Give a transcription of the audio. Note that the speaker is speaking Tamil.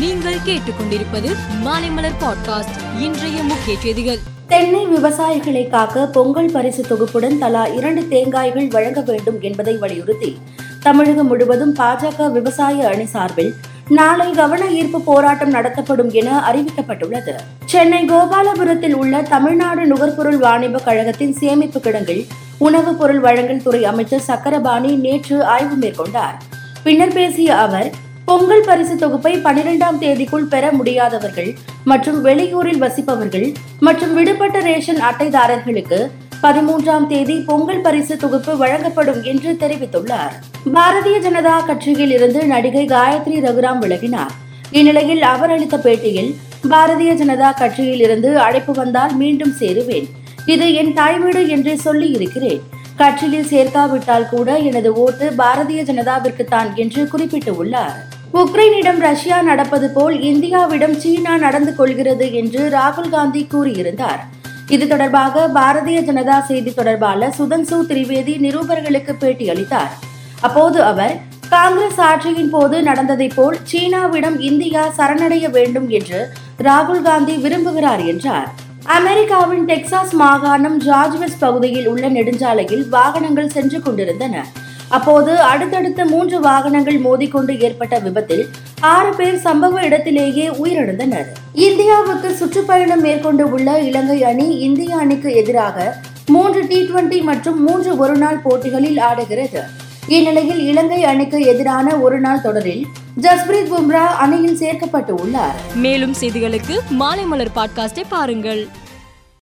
நீங்கள் கேட்டுக்கொண்டிருப்பது மாலைமலர் பாட்காஸ்ட் இன்றைய முக்கிய செய்திகள். தென்னை விவசாயிகளை காக்க பொங்கல் பரிசு தொகுப்புடன் தலா இரண்டு தேங்காய்கள் வழங்க வேண்டும் என்பதை வலியுறுத்தி தமிழகம் முழுவதும் பாஜக விவசாய அணி சார்பில் நாளை கவன ஈர்ப்பு போராட்டம் நடத்தப்படும் என அறிவிக்கப்பட்டுள்ளது. சென்னை கோபாலபுரத்தில் உள்ள தமிழ்நாடு நுகர்பொருள் வாணிப கழகத்தின் சேமிப்பு கிடங்கில் உணவுப் பொருள் வழங்கல் துறை அமைச்சர் சக்கரபாணி நேற்று ஆய்வு மேற்கொண்டார். பின்னர் பேசிய அவர் பொங்கல் பரிசு தொகுப்பை பனிரெண்டாம் தேதிக்குள் பெற முடியாதவர்கள் மற்றும் வெளியூரில் வசிப்பவர்கள் மற்றும் விடுபட்ட ரேஷன் அட்டைதாரர்களுக்கு பதிமூன்றாம் தேதி பொங்கல் பரிசு தொகுப்பு வழங்கப்படும் என்று தெரிவித்துள்ளார். பாரதிய ஜனதா கட்சியில் இருந்து நடிகை காயத்ரி ரகுராம் விலகினார். இந்நிலையில் அவர் அளித்த பேட்டியில் பாரதிய ஜனதா கட்சியில் இருந்து அழைப்பு வந்தால் மீண்டும் சேருவேன். இது என் தாய் வீடு என்று சொல்லி இருக்கிறேன் கட்சியில் சேர்க்காவிட்டால் கூட எனது ஓட்டு பாரதிய ஜனதாவிற்கு தான் என்று குறிப்பிட்டுள்ளார். உக்ரைனிடம் ரஷ்யா நடப்பது போல் இந்தியாவிடம் சீனா நடந்து கொள்கிறது என்று ராகுல் காந்தி கூறியிருந்தார். இது தொடர்பாக பாரதிய ஜனதா செய்தி தொடர்பாளர் சுதன்சு திரிவேதி நிருபர்களுக்கு பேட்டியளித்தார். அப்போது அவர் காங்கிரஸ் ஆட்சியின் போது நடந்ததைப் போல் சீனாவிடம் இந்தியா சரணடைய வேண்டும் என்று ராகுல் காந்தி விரும்புகிறார் என்றார். அமெரிக்காவின் டெக்சாஸ் மாகாணம் ஜார்ஜ்வெஸ் பகுதியில் உள்ள நெடுஞ்சாலையில் வாகனங்கள் சென்று கொண்டிருந்தன. அப்போது அடுத்தடுத்த மூன்று வாகனங்கள் மோதிக்கொண்டு ஏற்பட்ட விபத்தில் ஆறு பேர் சம்பவ இடத்திலேயே உயிரிழந்தனர். இந்தியாவுக்கு சுற்றுப்பயணம் மேற்கொண்டு உள்ள இலங்கை அணி இந்திய அணிக்கு எதிராக மூன்று டி டுவெண்டி மற்றும் மூன்று ஒருநாள் போட்டிகளில் ஆடுகிறது. இந்நிலையில் இலங்கை அணிக்கு எதிரான ஒருநாள் தொடரில் ஜஸ்பிரீத் பும்ரா அணியில் சேர்க்கப்பட்டு உள்ளார். மேலும் செய்திகளுக்கு மாலைமலர் பாட்காஸ்டை பாருங்கள்.